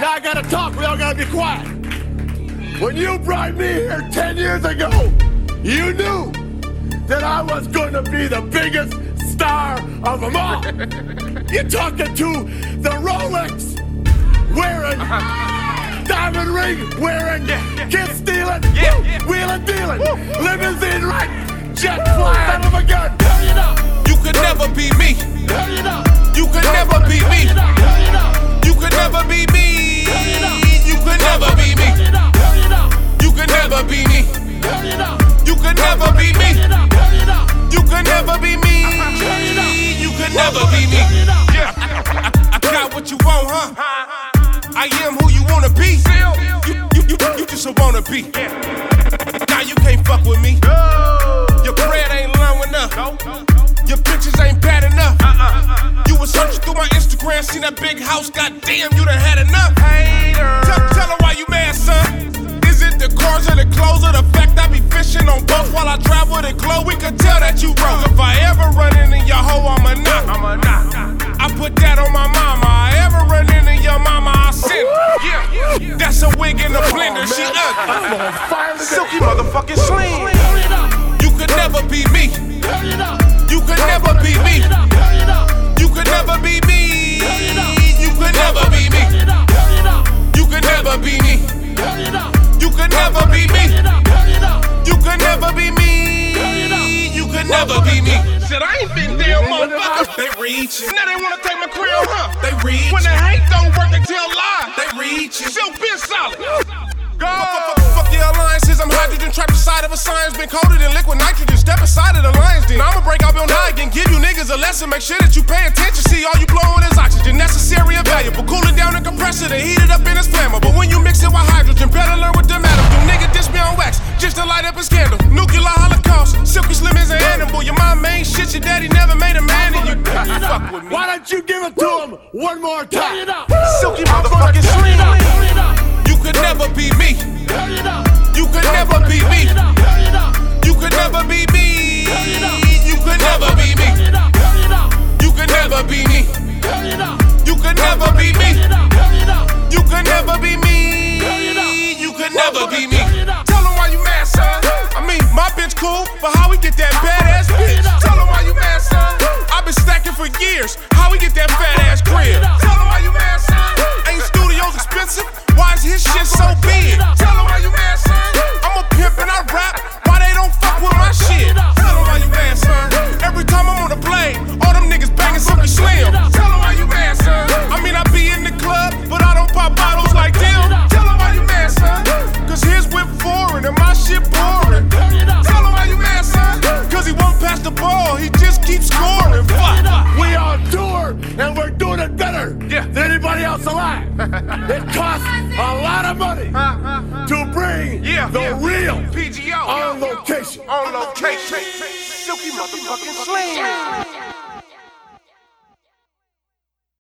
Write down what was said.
Now I gotta talk. We all gotta be quiet. When you brought me here 10 years ago, you knew that I was to be the biggest star of them all. You're talking to the Rolex wearing, uh-huh. diamond ring wearing, kiss stealing, wheeling dealing, limousine right, jet flying, son of a gun. Turn it up. You could never be me. Turn it up. You could never be me. Turn it up. Turn it up. You could never be never be me. Yeah, I, I, I got what you want, huh? I am who you wanna be. You, you, you, you just a wanna be. Now you can't fuck with me. Your bread ain't long enough. Your pictures ain't bad enough. You was searching through my Instagram, seen that big house. Goddamn, you done had enough. Tell, tell her why you mad, son. Is it the cars or the clothes or the fact I be fishing on boats while I drive with a glow? We could tell that you broke. If I ever run into your hoe, I'ma knock. I'ma knock. I put that on my mama. I ever run into your mama, I send her. Yeah, that's a wig in a blender. She ugly. Silky motherfucking slim. Turn it up. You could never be me. Turn it up. You could never be me. Never be me. Said I ain't been there, motherfuckers. They reach. Now they wanna take my crib, huh? They reach. When the hate don't work, they tell lies. They reach. Silk been solid. Go. Fuck, fuck, fuck your alliances. I'm hydrogen trapped inside of a science. Been coated in liquid nitrogen. Step aside of the lion's den. Now I'ma break out your noggin. Give you niggas a lesson. Make sure that you pay attention. See, all you blowing is oxygen. Necessary and valuable. Cooling down the compressor. Then heat it up and it's flammable. But when you mix it with hydrogen, better learn what them atoms do. Nigga, dish me on wax. Just to light up a scandal. Mom. Your daddy never made a man. And you fuck with me. Why don't you give it to him one more time? Silky motherfucking Turn it up. slim. Turn it up. You could never be me. Turn it up. You could never be me. Turn it up. Turn it up. You could never be me. You could never be me. Turn it up. Turn it up. You could never be me. Turn it up. You could never be me. Turn it up. Turn it up. You could never be me. You could never be me. Tell them why you mad, son. I mean, my bitch cool, but how we get that bitch? He the ball, he just keeps scoring. Fuck. We on tour and we're doing it better Yeah. than anybody else alive. it costs a lot of money to bring Yeah, the yeah. real PGO. on location. On location. Silky motherfucking slam.